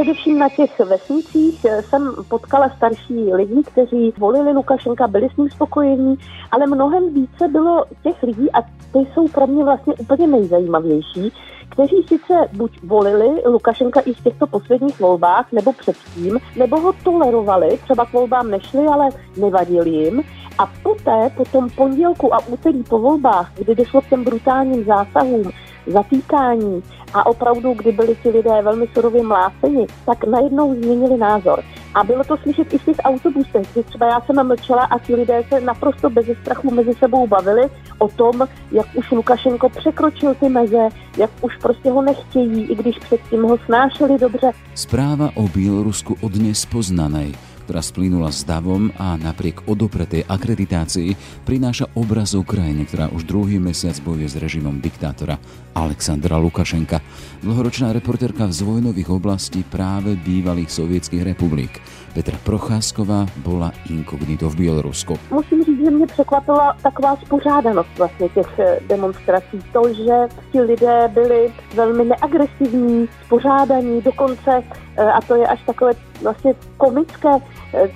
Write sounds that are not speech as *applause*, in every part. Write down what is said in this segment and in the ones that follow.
Především na těch vesnicích jsem potkala starší lidi, kteří volili Lukašenka, byli s ním spokojení, ale mnohem více bylo těch lidí, a ty jsou pro mě vlastně úplně nejzajímavější, kteří sice buď volili Lukašenka i v těchto posledních volbách, nebo předtím, nebo ho tolerovali, třeba k volbám nešli, ale nevadili jim. A poté, po tom pondělku a úterý po volbách, kdy došlo k těm brutálním zásahům, zatýkání a opravdu, kdy byli ti lidé velmi surově mláceni, tak najednou změnili názor. A bylo to slyšet i v těch autobusech, kdy třeba já jsem mlčela a ti lidé se naprosto bez strachu mezi sebou bavili o tom, jak už Lukašenko překročil ty meze, jak už prostě ho nechtějí, i když předtím ho snášeli dobře. Zpráva o Bělorusku od dnes poznanej ktorá splínula s davom a napriek odopretej akreditácii prináša obraz o krajine, ktorá už druhý mesiac bojuje s režimom diktátora Alexandra Lukašenka. Dlhoročná reportérka z vojnových oblastí práve bývalých sovietských republik. Petra Procházková bola inkognito v Bielorusku. Musím říct, že mě překvapila taková spořádanost vlastně těch eh, demonstrací. To, že ti lidé byli velmi neagresivní, spořádaní, dokonce, eh, a to je až takové vlastně komické,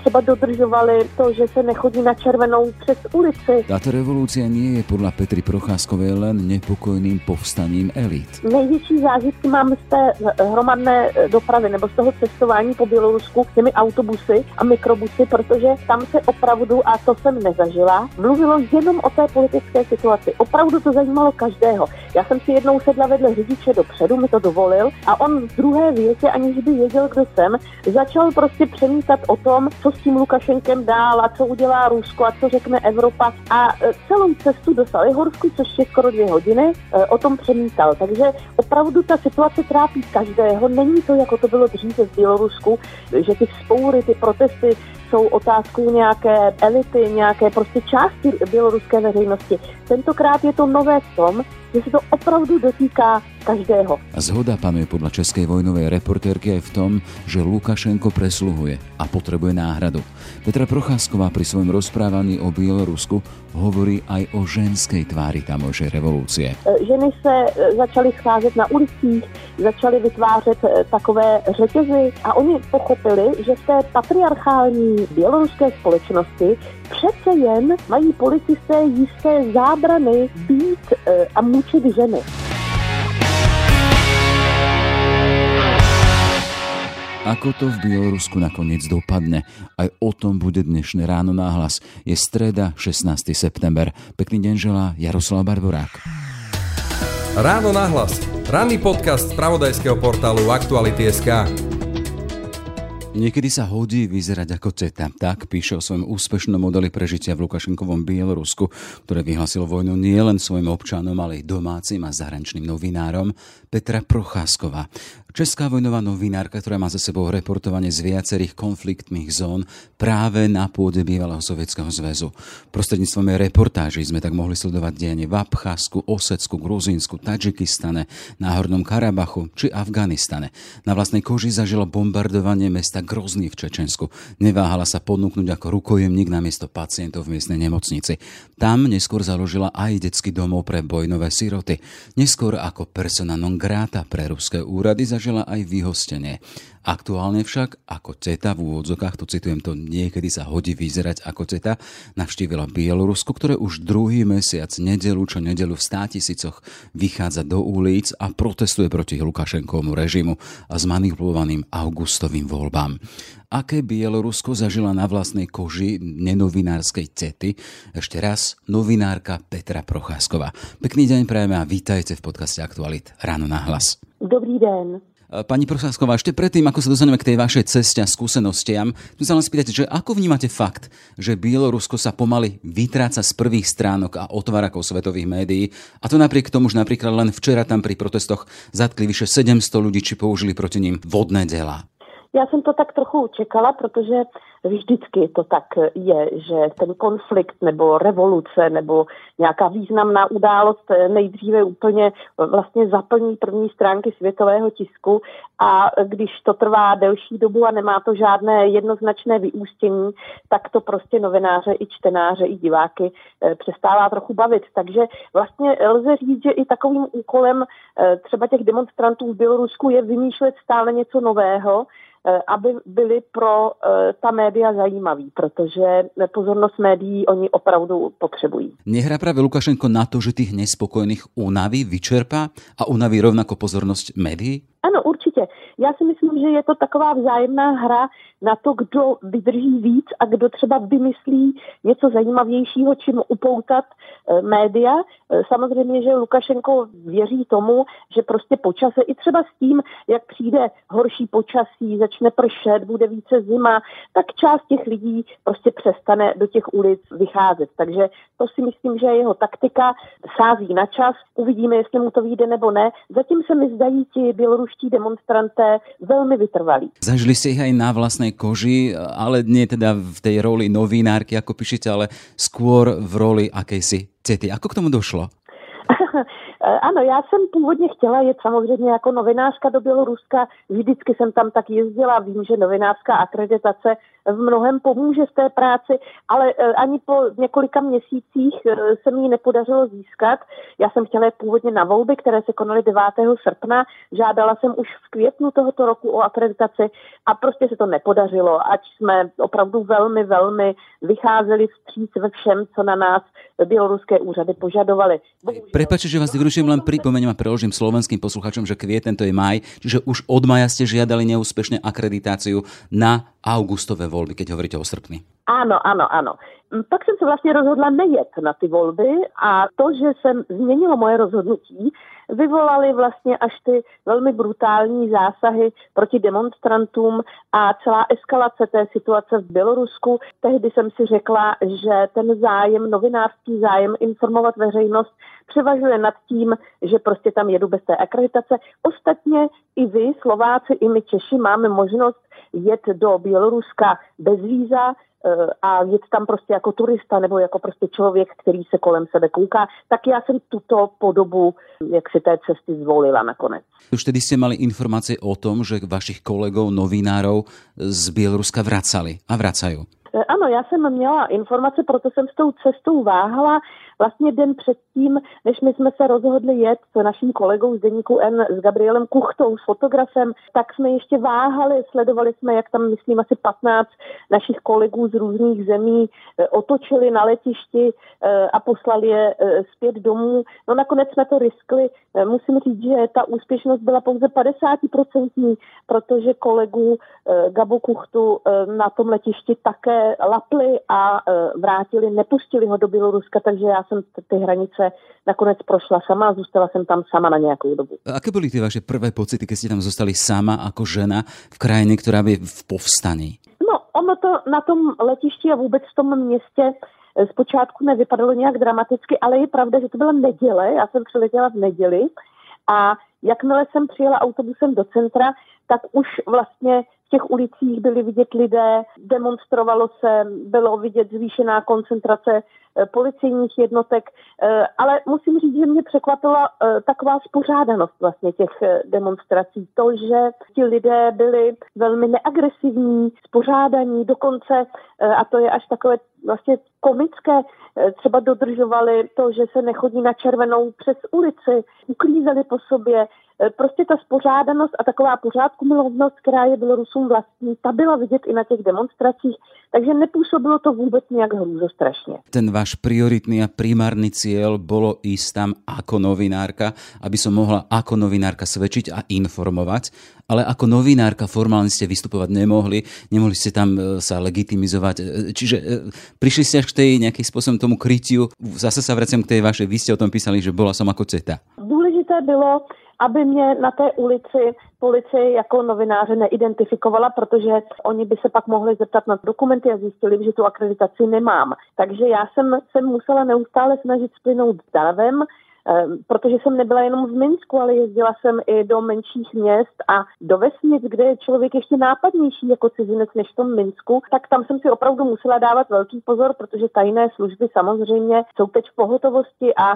třeba dodržovali to, že se nechodí na červenou přes ulici. Tato revolúcia nie je podľa Petry Procházkovej len nepokojným povstaním elit. Největší zážitky mám z té hromadné dopravy nebo z toho cestování po Bělorusku těmi autobusy a mikrobusy, protože tam se opravdu, a to jsem nezažila, mluvilo jenom o té politické situaci. Opravdu to zajímalo každého. Já jsem si jednou sedla vedle řidiče dopředu, mi to dovolil a on v druhé větě, aniž by věděl, kdo jsem, začal prostě přemítat o tom, co s tím Lukašenkem dál a co udělá Rusko a co řekne Evropa. A e, celou cestu do Salihorsku, což je skoro dvě hodiny, e, o tom přemítal. Takže opravdu ta situace trápí každého. Není to, jako to bylo dříve v Bělorusku, že ty spoury, ty protesty jsou otázkou nějaké elity, nějaké prostě části běloruské veřejnosti. Tentokrát je to nové v tom, že se to opravdu dotýká každého. Zhoda panuje podľa českej vojnovej reportérky aj v tom, že Lukašenko presluhuje a potrebuje náhradu. Petra Procházková pri svojom rozprávaní o Bielorusku hovorí aj o ženskej tvári tamojšej revolúcie. E, ženy se e, začaly scházet na ulicích, začaly vytvářet e, takové řetězy a oni pochopili, že v té patriarchální běloruské společnosti přece jen mají policisté jisté zábrany být a mučit ženy. Ako to v Bielorusku nakoniec dopadne? Aj o tom bude dnešné ráno náhlas. Je streda, 16. september. Pekný deň želá Jaroslav Barborák. Ráno nahlas. Ranný podcast z pravodajského portálu Aktuality.sk. Niekedy sa hodí vyzerať ako CETA. Tak píše o svojom úspešnom modeli prežitia v Lukašenkovom Bielorusku, ktoré vyhlasilo vojnu nielen svojim občanom, ale aj domácim a zahraničným novinárom Petra Procházková. Česká vojnová novinárka, ktorá má za sebou reportovanie z viacerých konfliktných zón práve na pôde bývalého Sovietskeho zväzu. Prostredníctvom jej reportáží sme tak mohli sledovať dianie v Abcházsku, Osecku, Gruzínsku, Tadžikistane, Náhornom Karabachu či Afganistane. Na vlastnej koži zažila bombardovanie mesta Grozný v Čečensku. Neváhala sa ponúknuť ako rukojemník na miesto pacientov v miestnej nemocnici. Tam neskôr založila aj detský domov pre bojnové siroty. Neskôr ako persona non grata pre ruské úrady zažila aj vyhostenie. Aktuálne však, ako CETA v úvodzokách, tu citujem to, niekedy sa hodí vyzerať ako CETA, navštívila Bielorusko, ktoré už druhý mesiac, nedelu čo nedelu v státisícoch vychádza do ulic a protestuje proti Lukašenkovmu režimu a zmanipulovaným augustovým voľbám. Aké Bielorusko zažila na vlastnej koži nenovinárskej CETY? Ešte raz, novinárka Petra Procházková. Pekný deň prajeme a vítajte v podcaste Aktualit Ráno na hlas. Dobrý den. Pani Prosásková, ešte predtým, ako sa dostaneme k tej vašej ceste a skúsenostiam, chcem sa len spýtať, že ako vnímate fakt, že Bielorusko sa pomaly vytráca z prvých stránok a otvárakov svetových médií a to napriek tomu, že napríklad len včera tam pri protestoch zatkli vyše 700 ľudí, či použili proti ním vodné delá. Já jsem to tak trochu čekala, protože vždycky to tak je, že ten konflikt nebo revoluce nebo nějaká významná událost nejdříve úplně vlastně zaplní první stránky světového tisku a když to trvá delší dobu a nemá to žádné jednoznačné vyústění, tak to prostě novináře i čtenáře i diváky eh, přestává trochu bavit. Takže vlastně lze říct, že i takovým úkolem eh, třeba těch demonstrantů v Bělorusku je vymýšlet stále něco nového, aby byly pro eh, ta média zajímaví, protože pozornost médií oni opravdu potřebují. Nehrá právě Lukašenko na to, že těch nespokojených unaví, vyčerpá a unaví rovnako pozornost médií? Ano, určitě. Já si myslím, že je to taková vzájemná hra na to, kdo vydrží víc a kdo třeba vymyslí něco zajímavějšího, čím upoutat e, média. E, samozřejmě, že Lukašenko věří tomu, že prostě počase i třeba s tím, jak přijde horší počasí, začne pršet, bude více zima, tak část těch lidí prostě přestane do těch ulic vycházet. Takže to si myslím, že je jeho taktika, sází na čas, uvidíme, jestli mu to vyjde nebo ne. Zatím se mi zdají ti běloruští demonstranté velmi vytrvalí. Zažili si ich aj na vlastnej koži, ale nie teda v tej roli novinárky, ako píšete, ale skôr v roli akejsi cety. Ako k tomu došlo? *laughs* Ano, já jsem původně chtěla jet samozřejmě jako novinářka do Běloruska. Vždycky jsem tam tak jezdila. Vím, že novinářská akreditace v mnohem pomůže v té práci, ale eh, ani po několika měsících eh, se mi ji nepodařilo získat. Já jsem chtěla jít původně na volby, které se konaly 9. srpna. Žádala jsem už v květnu tohoto roku o akreditaci a prostě se to nepodařilo, ať jsme opravdu velmi, velmi vycházeli vstříc ve všem, co na nás běloruské úřady požadovaly. Prepačte, že vás vyruším, len pripomeniem a preložím slovenským posluchačom, že kvieten to je maj, čiže už od maja ste žiadali neúspešne akreditáciu na augustové volby, keď hovoríte o srpni. Ano, ano, ano. Pak jsem se vlastně rozhodla nejet na ty volby a to, že jsem změnila moje rozhodnutí, vyvolaly vlastně až ty velmi brutální zásahy proti demonstrantům a celá eskalace té situace v Bělorusku. Tehdy jsem si řekla, že ten zájem, novinářský zájem informovat veřejnost převažuje nad tím, že prostě tam jedu bez té akreditace. Ostatně i vy, Slováci, i my Češi máme možnost jet do Běloruska bez víza, a jet tam prostě jako turista nebo jako prostě člověk, který se kolem sebe kouká, tak já jsem tuto podobu jak si té cesty zvolila nakonec. Už tedy jste mali informace o tom, že vašich kolegů, novinárov z Běloruska vracali a vracají. Eh, ano, já jsem měla informace, proto jsem s tou cestou váhala. Vlastně den předtím, než my jsme se rozhodli jet s naším kolegou z deníku N s Gabrielem Kuchtou, s fotografem, tak jsme ještě váhali, sledovali jsme, jak tam, myslím, asi 15 našich kolegů z různých zemí eh, otočili na letišti eh, a poslali je zpět domů. No nakonec jsme to riskli. Musím říct, že ta úspěšnost byla pouze 50%, protože kolegu Gabu Kuchtu na tom letišti také lapli a vrátili, nepustili ho do Běloruska, takže já jsem ty hranice nakonec prošla sama a zůstala jsem tam sama na nějakou dobu. Aké byly ty vaše prvé pocity, když jste tam zostali sama jako žena v krajině, která by v povstaní? No, ono to na tom letišti a vůbec v tom městě e, zpočátku nevypadalo nějak dramaticky, ale je pravda, že to byla neděle, já jsem přiletěla v neděli a jakmile jsem přijela autobusem do centra, tak už vlastně těch ulicích byli vidět lidé, demonstrovalo se, bylo vidět zvýšená koncentrace eh, policejních jednotek, eh, ale musím říct, že mě překvapila eh, taková spořádanost vlastně těch demonstrací. To, že ti lidé byli velmi neagresivní, spořádaní, dokonce, a to je až takové vlastně komické, třeba dodržovali to, že se nechodí na červenou přes ulici, uklízeli po sobě, prostě ta spořádanost a taková pořádku milovnost, která je Bělorusům vlastní, ta byla vidět i na těch demonstracích, takže nepůsobilo to vůbec nějak hrůzostrašně. Ten váš prioritný a primárny cíl bylo ísť tam ako novinárka, aby som mohla ako novinárka svedčiť a informovať, ale ako novinárka formálne ste vystupovať nemohli, nemohli ste tam e, sa legitimizovať. E, čiže prišli ste až k tej nejakým spôsobom tomu krytiu. Zase sa vraciam k tej vašej, vy ste o tom písali, že bola som ako CETA. Dôležité bylo, aby mě na té ulici policie jako novináře neidentifikovala, protože oni by se pak mohli zeptat na dokumenty a zjistili, že tu akreditaci nemám. Takže já jsem se musela neustále snažit splynout davem, Ehm, protože jsem nebyla jenom v Minsku, ale jezdila jsem i do menších měst a do vesnic, kde je člověk ještě nápadnější jako cizinec než v tom Minsku, tak tam jsem si opravdu musela dávat velký pozor, protože tajné služby samozřejmě jsou teď v pohotovosti a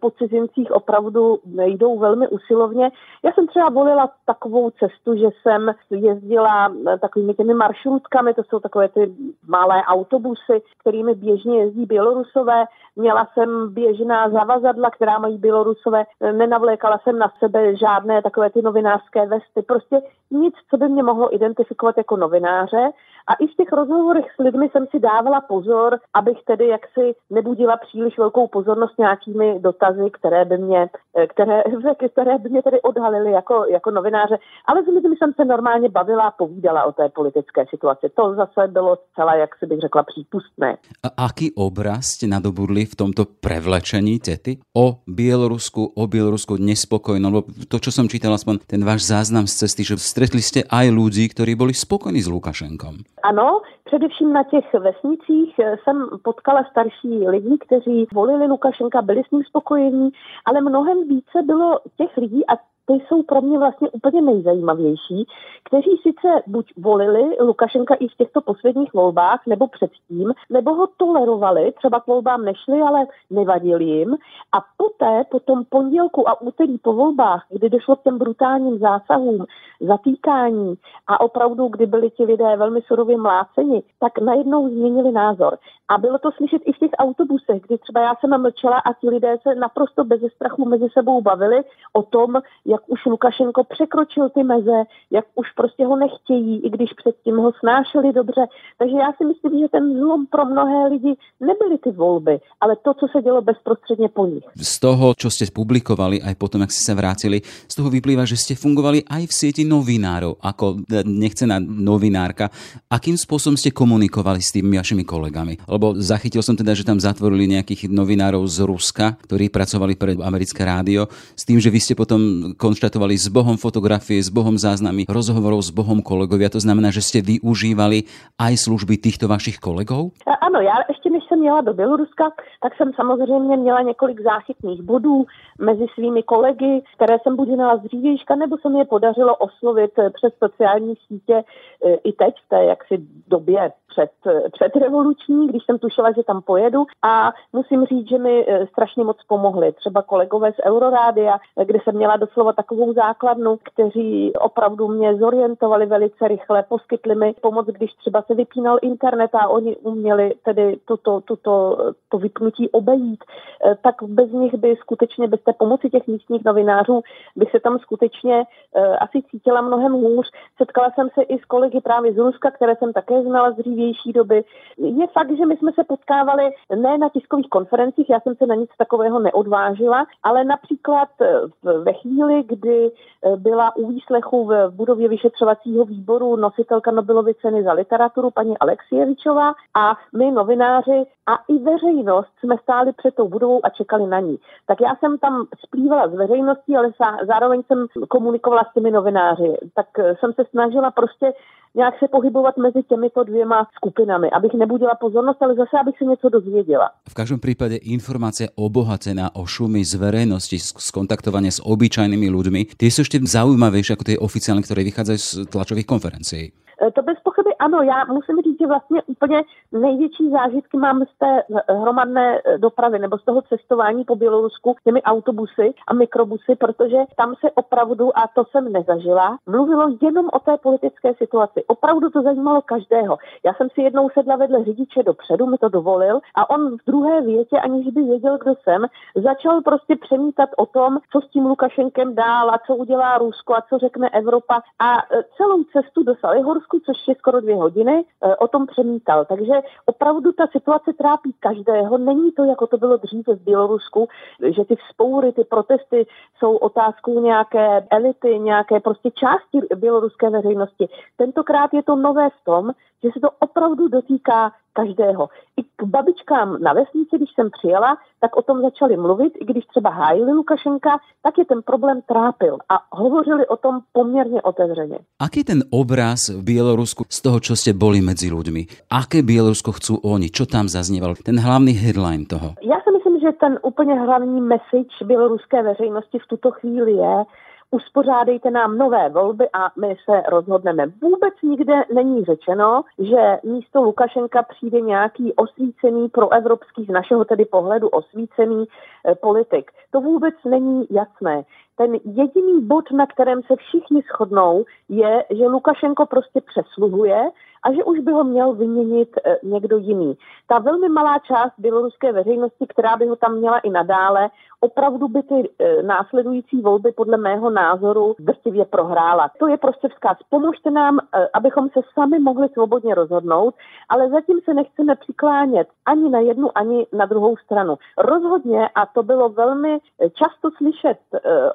po cizincích opravdu jdou velmi usilovně. Já jsem třeba volila takovou cestu, že jsem jezdila eh, takovými těmi maršrutkami, to jsou takové ty malé autobusy, kterými běžně jezdí Bělorusové. Měla jsem běžná zavazadla, která mají Bělorusové. Nenavlékala jsem na sebe žádné takové ty novinářské vesty. Prostě nic, co by mě mohlo identifikovat jako novináře. A i v těch rozhovorech s lidmi jsem si dávala pozor, abych tedy jaksi nebudila příliš velkou pozornost nějakými dotazy, které by mě, které, *laughs* které by mě tedy odhalily jako, jako novináře. Ale s lidmi jsem se normálně bavila a povídala o té politické situaci. To zase bylo zcela, jak si bych řekla, přípustné. A aký obraz jste nadobudli v tomto prevlečení tety o Bielorusku, o Bielorusku nespokojno? To, čo som čítal, aspoň ten váš záznam z cesty, že stretli ste aj ľudí, ktorí boli spokojní s Lukašenkom. Ano, především na těch vesnicích jsem potkala starší lidi, kteří volili Lukašenka, byli s ním spokojení, ale mnohem více bylo těch lidí, a ty jsou pro mě vlastně úplně nejzajímavější, kteří sice buď volili Lukašenka i v těchto posledních volbách, nebo předtím, nebo ho tolerovali, třeba k volbám nešli, ale nevadili jim. A poté, po tom pondělku a úterý po volbách, kdy došlo k těm brutálním zásahům, zatýkání a opravdu, kdy byli ti lidé velmi surově mláceni, tak najednou změnili názor. A bylo to slyšet i v těch autobusech, kdy třeba já jsem mlčela a ti lidé se naprosto bez strachu mezi sebou bavili o tom, jak už Lukašenko překročil ty meze, jak už prostě ho nechtějí, i když předtím ho snášeli dobře. Takže já si myslím, že ten zlom pro mnohé lidi nebyly ty volby, ale to, co se dělo bezprostředně po nich. Z toho, co jste publikovali, aj potom, jak jste se vrátili, z toho vyplývá, že jste fungovali aj v síti novinárov, ako e, nechcená novinárka. Akým způsobem jste komunikovali s tými vašimi kolegami? Lebo zachytil som teda, že tam zatvorili nejakých novinárov z Ruska, ktorí pracovali pre americké rádio, s tým, že vy ste potom konštatovali s Bohom fotografie, s Bohom záznamy, rozhovorov s Bohom kolegovia. To znamená, že ste využívali aj služby týchto vašich kolegov? Ano, já ještě než jsem měla do Běloruska, tak jsem samozřejmě měla několik záchytných bodů mezi svými kolegy, které jsem buď znala z nebo se mi je podařilo oslovit přes sociální sítě e, i teď v té jaksi době před, před revoluční, když jsem tušila, že tam pojedu a musím říct, že mi e, strašně moc pomohli. Třeba kolegové z Eurorádia, kde jsem měla doslova takovou základnu, kteří opravdu mě zorientovali velice rychle, poskytli mi pomoc, když třeba se vypínal internet a oni uměli tedy tuto, tuto, to vypnutí obejít, e, tak bez nich by skutečně, bez té pomoci těch místních novinářů, bych se tam skutečně uh, asi cítila mnohem hůř. Setkala jsem se i s kolegy právě z Ruska, které jsem také znala z dřívější doby. Je fakt, že my jsme se potkávali ne na tiskových konferencích, já jsem se na nic takového neodvážila, ale například ve chvíli, kdy byla u výslechu v budově vyšetřovacího výboru nositelka Nobelovy ceny za literaturu paní Alexievičová a my novináři a i veřejnost jsme stáli před tou budovou a čekali na ní. Tak já jsem tam splývala s veřejností, ale zároveň jsem komunikovala s těmi novináři. Tak jsem se snažila prostě nějak se pohybovat mezi těmito dvěma skupinami, abych nebudila pozornost, ale zase, abych se něco dozvěděla. V každém případě informace obohacená o šumy z verejnosti, z kontaktování s obyčajnými lidmi, ty jsou ještě zaujímavější jako ty oficiální, které vycházejí z tlačových konferencí. E, to bez pochyby ano, já musím říct, že vlastně úplně největší zážitky mám z té hromadné e, dopravy nebo z toho cestování po Bělorusku těmi autobusy a mikrobusy, protože tam se opravdu, a to jsem nezažila, mluvilo jenom o té politické situaci. Opravdu to zajímalo každého. Já jsem si jednou sedla vedle řidiče dopředu, mi to dovolil a on v druhé větě, aniž by věděl, kdo jsem, začal prostě přemítat o tom, co s tím Lukašenkem dál a co udělá Rusko a co řekne Evropa. A e, celou cestu do Salihorsku, což je skoro dvě hodiny, e, o tom přemítal. Takže opravdu ta situace trápí každého. Není to, jako to bylo dříve v Bělorusku, že ty vzpoury, ty protesty jsou otázkou nějaké elity, nějaké prostě části běloruské veřejnosti. Tentokrát je to nové v tom, že se to opravdu dotýká každého. I k babičkám na vesnici, když jsem přijela, tak o tom začali mluvit, i když třeba hájili Lukašenka, tak je ten problém trápil a hovořili o tom poměrně otevřeně. Aký ten obraz v Bělorusku z toho, čo ste boli medzi ľuďmi? Aké Bělorusko chcú oni? Čo tam zaznievalo? Ten hlavný headline toho? Já si myslím, že ten úplně hlavní message běloruské veřejnosti v tuto chvíli je, uspořádejte nám nové volby a my se rozhodneme. Vůbec nikde není řečeno, že místo Lukašenka přijde nějaký osvícený proevropský, z našeho tedy pohledu osvícený eh, politik. To vůbec není jasné. Ten jediný bod, na kterém se všichni shodnou, je, že Lukašenko prostě přesluhuje a že už by ho měl vyměnit eh, někdo jiný. Ta velmi malá část běloruské veřejnosti, která by ho tam měla i nadále, opravdu by ty eh, následující volby podle mého názoru drtivě prohrála. To je prostě vzkaz. Pomožte nám, eh, abychom se sami mohli svobodně rozhodnout, ale zatím se nechceme přiklánět ani na jednu, ani na druhou stranu. Rozhodně, a to bylo velmi často slyšet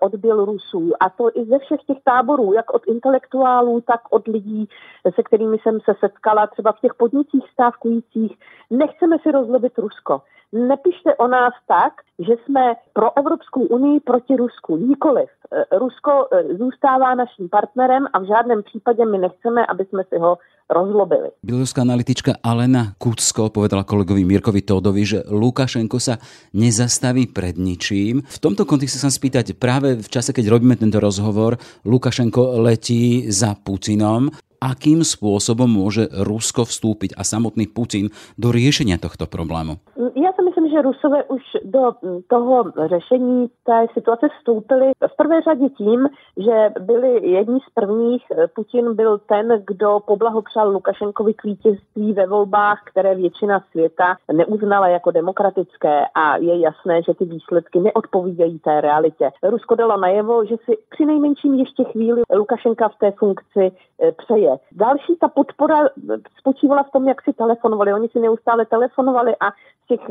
od Bělorusů, a to i ze všech těch táborů, jak od intelektuálů, tak od lidí, se kterými jsem se setkala třeba v těch podnicích stávkujících. Nechceme si rozlobit Rusko. Nepište o nás tak, že jsme pro Evropskou unii proti Rusku. Nikoliv. Eh, Rusko eh, zůstává naším partnerem a v žádném případě my nechceme, aby jsme si ho rozlobili. Bieloruská analytička Alena Kucko povedala kolegovi Mirkovi Tódovi, že Lukašenko sa nezastaví pred ničím. V tomto kontexte sa spýtať, práve v čase, keď robíme tento rozhovor, Lukašenko letí za Putinom akým spôsobom môže Rusko vstúpiť a samotný Putin do riešenia tohto problému? Si že Rusové už do toho řešení té situace vstoupili v prvé řadě tím, že byli jedni z prvních. Putin byl ten, kdo poblahopřál Lukašenkovi k vítězství ve volbách, které většina světa neuznala jako demokratické a je jasné, že ty výsledky neodpovídají té realitě. Rusko dalo najevo, že si při nejmenším ještě chvíli Lukašenka v té funkci eh, přeje. Další ta podpora spočívala v tom, jak si telefonovali. Oni si neustále telefonovali a těch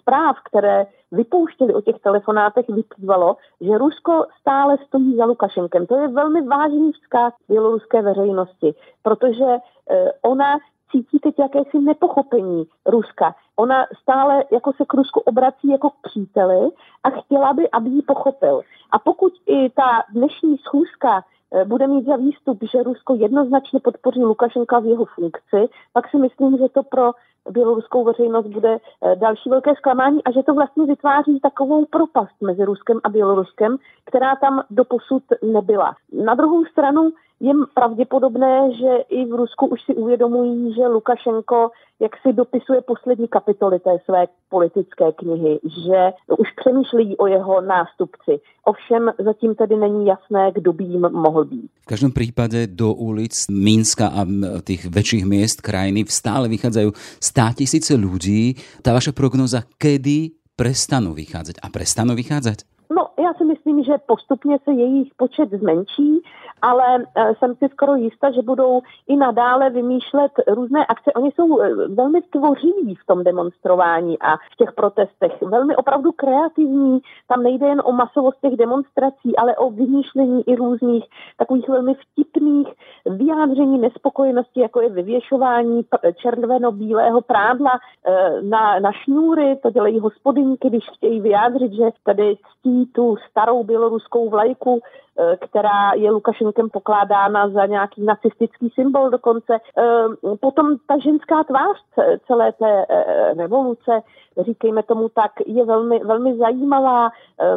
zpráv, které vypouštěli o těch telefonátech, vyplývalo, že Rusko stále stojí za Lukašenkem. To je velmi vážný vzkaz běloruské veřejnosti, protože uh, ona cítí teď jakési nepochopení Ruska. Ona stále jako se k Rusku obrací jako k příteli a chtěla by, aby ji pochopil. A pokud i ta dnešní schůzka Eh, bude mít za výstup, že Rusko jednoznačně podpoří Lukašenka v jeho funkci, pak si myslím, že to pro běloruskou veřejnost bude eh, další velké zklamání a že to vlastně vytváří takovou propast mezi Ruskem a Běloruskem, která tam doposud nebyla. Na druhou stranu je pravděpodobné, že i v Rusku už si uvědomují, že Lukašenko jak si dopisuje poslední kapitoly té své politické knihy, že už přemýšlejí o jeho nástupci. Ovšem zatím tedy není jasné, kdo by jim mohl být. V každém případě do ulic Mínska a těch větších měst krajiny stále vychádzají stá tisíce lidí. Ta vaša prognoza, kedy prestanou vycházet a prestanou vycházet? No, já si myslím, že postupně se jejich počet zmenší ale eh, jsem si skoro jistá, že budou i nadále vymýšlet různé akce. Oni jsou eh, velmi tvořiví v tom demonstrování a v těch protestech. Velmi opravdu kreativní. Tam nejde jen o masovost těch demonstrací, ale o vymýšlení i různých takových velmi vtipných vyjádření nespokojenosti, jako je vyvěšování červeno-bílého prádla eh, na, na šňůry. To dělají hospodinky, když chtějí vyjádřit, že tady ctí tu starou běloruskou vlajku Eh, která je Lukašenkem pokládána za nějaký nacistický symbol dokonce. Eh, potom ta ženská tvář celé té eh, revoluce, říkejme tomu tak, je velmi, velmi zajímavá,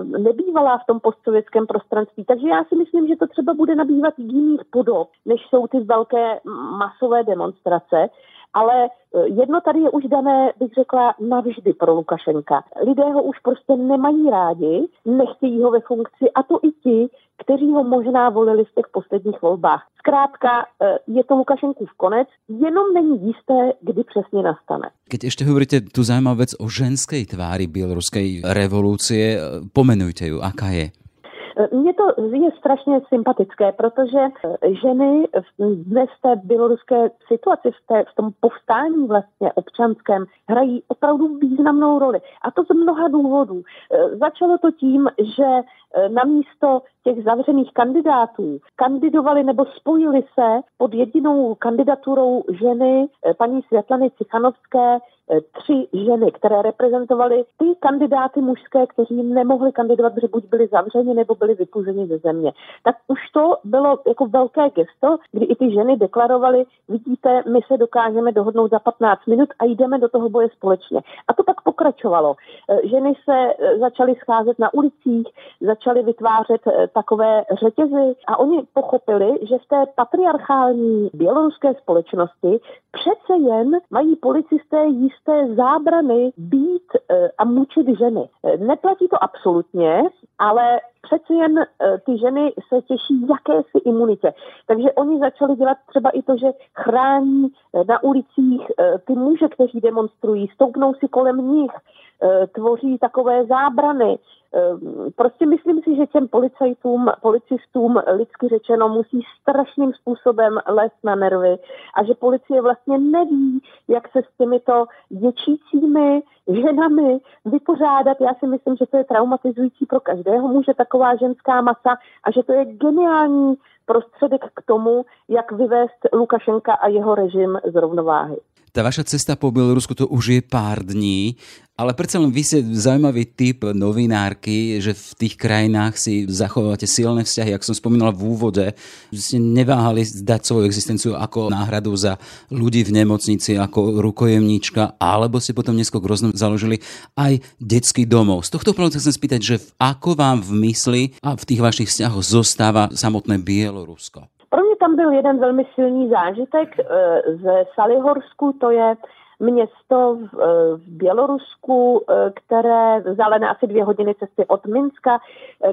nebývalá v tom postsovětském prostranství. Takže já si myslím, že to třeba bude nabývat jiných podob, než jsou ty velké masové demonstrace. Ale jedno tady je už dané, bych řekla, navždy pro Lukašenka. Lidé ho už prostě nemají rádi, nechtějí ho ve funkci a to i ti, kteří ho možná volili v těch posledních volbách. Zkrátka eh, je to Lukašenkův konec, jenom není jisté, kdy přesně nastane. Keď ešte hovoríte tu zaujímavú vec o ženskej tvári bieloruskej revolúcie, eh, pomenujte ju, aká je? Mně to je strašně sympatické, protože ženy dnes v té běloruské situaci, v, té, v tom povstání vlastně občanském, hrají opravdu významnou roli. A to z mnoha důvodů. Začalo to tím, že na místo těch zavřených kandidátů kandidovali nebo spojili se pod jedinou kandidaturou ženy paní Světlany Cichanovské eh, tři ženy, které reprezentovaly ty kandidáty mužské, kteří nemohli kandidovat, protože buď byli zavřeni nebo byli vypuzeni ze země. Tak už to bylo jako velké gesto, kdy i ty ženy deklarovaly, vidíte, my se dokážeme dohodnout za 15 minut a jdeme do toho boje společně. A to pak pokračovalo. Eh, ženy se začaly scházet na ulicích, začaly vytvářet takové řetězy a oni pochopili, že v té patriarchální běloruské společnosti přece jen mají policisté jisté zábrany být e, a mučit ženy. E, neplatí to absolutně, ale přece jen e, ty ženy se těší jakési imunitě. Takže oni začali dělat třeba i to, že chrání na ulicích ty muže, kteří demonstrují, stoupnou si kolem nich, tvoří takové zábrany, Ehm, prostě myslím si, že těm policajtům, policistům lidsky řečeno musí strašným způsobem lézt na nervy a že policie vlastně neví, jak se s těmito děčícími ženami vypořádat. Já si myslím, že to je traumatizující pro každého muže taková ženská masa a že to je geniální prostředek k tomu, jak vyvést Lukašenka a jeho režim z rovnováhy. Ta vaša cesta po Bielorusku to už je pár dní, ale predsa len vy ste zaujímavý typ novinárky, že v tých krajinách si zachovávate silné vzťahy. Jak som spomínala v úvode, ste neváhali dať svoju existenciu ako náhradu za ľudí v nemocnici, ako rukojemníčka, alebo si potom neskôr rôznom založili aj detský domov. Z tohto pohľadu chcem spýtať, že ako vám v mysli a v tých vašich vzťahoch zostáva samotné Bielorusko? Pro mě tam byl jeden velmi silný zážitek eh, ze Salihorsku, to je město v, eh, v Bělorusku, eh, které vzdálené asi dvě hodiny cesty od Minska,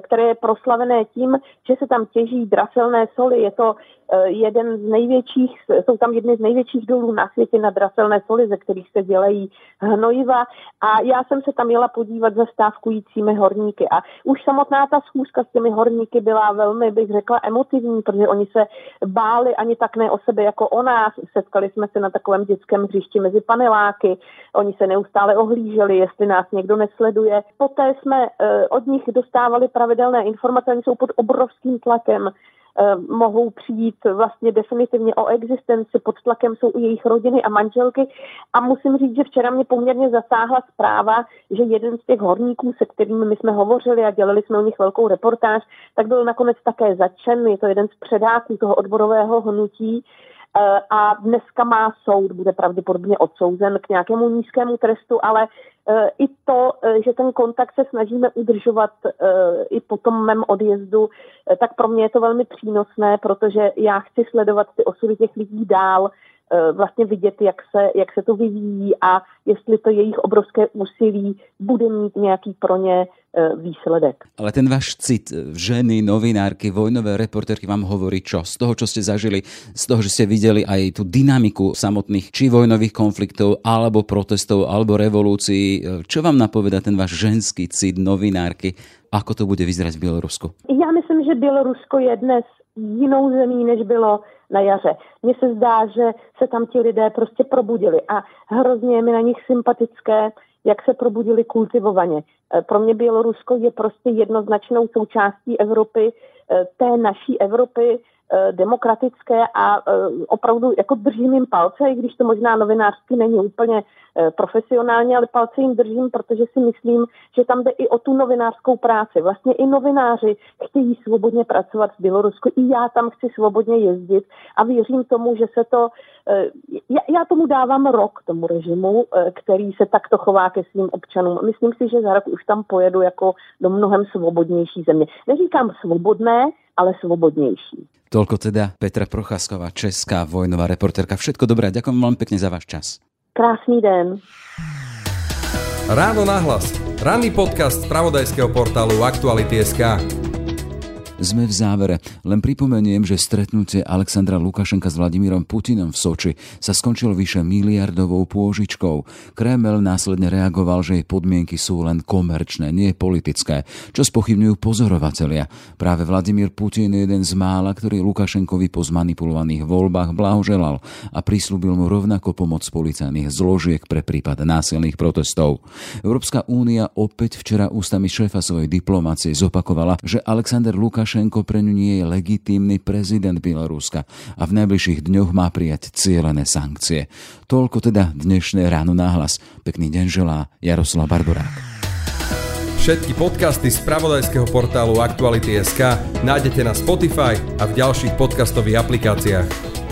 které je proslavené tím, že se tam těží draselné soli. Je to Eh, jeden z největších, jsou tam jedny z největších dolů na světě na draselné soli, ze kterých se dělají hnojiva a já jsem se tam jela podívat za stávkujícími horníky a už samotná ta schůzka s těmi horníky byla velmi, bych řekla, emotivní, protože oni se báli ani tak ne o sebe jako o nás. Setkali jsme se na takovém dětském hřišti mezi paneláky, oni se neustále ohlíželi, jestli nás někdo nesleduje. Poté jsme eh, od nich dostávali pravidelné informace, oni jsou pod obrovským tlakem Eh, mohou přijít vlastně definitivně o existenci, pod tlakem jsou i jejich rodiny a manželky. A musím říct, že včera mě poměrně zasáhla zpráva, že jeden z těch horníků, se kterými my jsme hovořili a dělali jsme o nich velkou reportáž, tak byl nakonec také začen. Je to jeden z předáků toho odborového hnutí a dneska má soud, bude pravděpodobně odsouzen k nějakému nízkému trestu, ale Eh, i to, eh, že ten kontakt se snažíme udržovat eh, i po tom mém odjezdu, tak pro mě je to velmi přínosné, protože já chci sledovat ty osudy těch lidí dál, vlastně vidět, jak se, jak se to vyvíjí a jestli to jejich obrovské úsilí bude mít nějaký pro ně výsledek. Ale ten váš cit ženy, novinárky, vojnové reportérky vám hovorí čo? Z toho, čo ste zažili, z toho, že ste videli aj tú dynamiku samotných či vojnových konfliktov, alebo protestov, alebo revolúcií, čo vám napoveda ten váš ženský cit novinárky? Ako to bude vyzerať v Bělorusku? Já myslím, že Bělorusko je dnes jinou zemí, než bylo na jaře. Mně se zdá, že se tam ti lidé prostě probudili a hrozně je mi na nich sympatické, jak se probudili kultivovaně. E, pro mě Bělorusko je prostě jednoznačnou součástí Evropy, e, té naší Evropy, Eh, demokratické a eh, opravdu jako držím jim palce, i když to možná novinářsky není úplně eh, profesionálně, ale palce jim držím, protože si myslím, že tam jde i o tu novinářskou práci. Vlastně i novináři chtějí svobodně pracovat v Bělorusku, i já tam chci svobodně jezdit a věřím tomu, že se to, já tomu dávám rok tomu režimu, který se takto chová ke svým občanům. Myslím si, že za rok už tam pojedu jako do mnohem svobodnější země. Neříkám svobodné, ale svobodnější. Toľko teda Petra Procházková, česká vojnová reportérka. Všetko dobré, ďakujem veľmi pekne za váš čas. Krásný den. Ráno nahlas. Ranný podcast z pravodajského portálu Aktuality.sk. Sme v závere. Len pripomeniem, že stretnutie Alexandra Lukašenka s Vladimírom Putinom v Soči sa skončilo vyše miliardovou pôžičkou. Kreml následne reagoval, že jej podmienky sú len komerčné, nie politické, čo spochybňujú pozorovatelia. Práve Vladimír Putin je jeden z mála, ktorý Lukašenkovi po zmanipulovaných voľbách blahoželal a prislúbil mu rovnako pomoc policajných zložiek pre prípad násilných protestov. Európska únia opäť včera ústami šéfa svojej diplomácie zopakovala, že Alexander Lukašenko Lukašenko pre ňu nie je legitímny prezident Bieloruska a v najbližších dňoch má prijať cielené sankcie. Toľko teda dnešné ráno náhlas. Pekný deň želá Jaroslav Barborák. Všetky podcasty z pravodajského portálu Aktuality.sk nájdete na Spotify a v ďalších podcastových aplikáciách.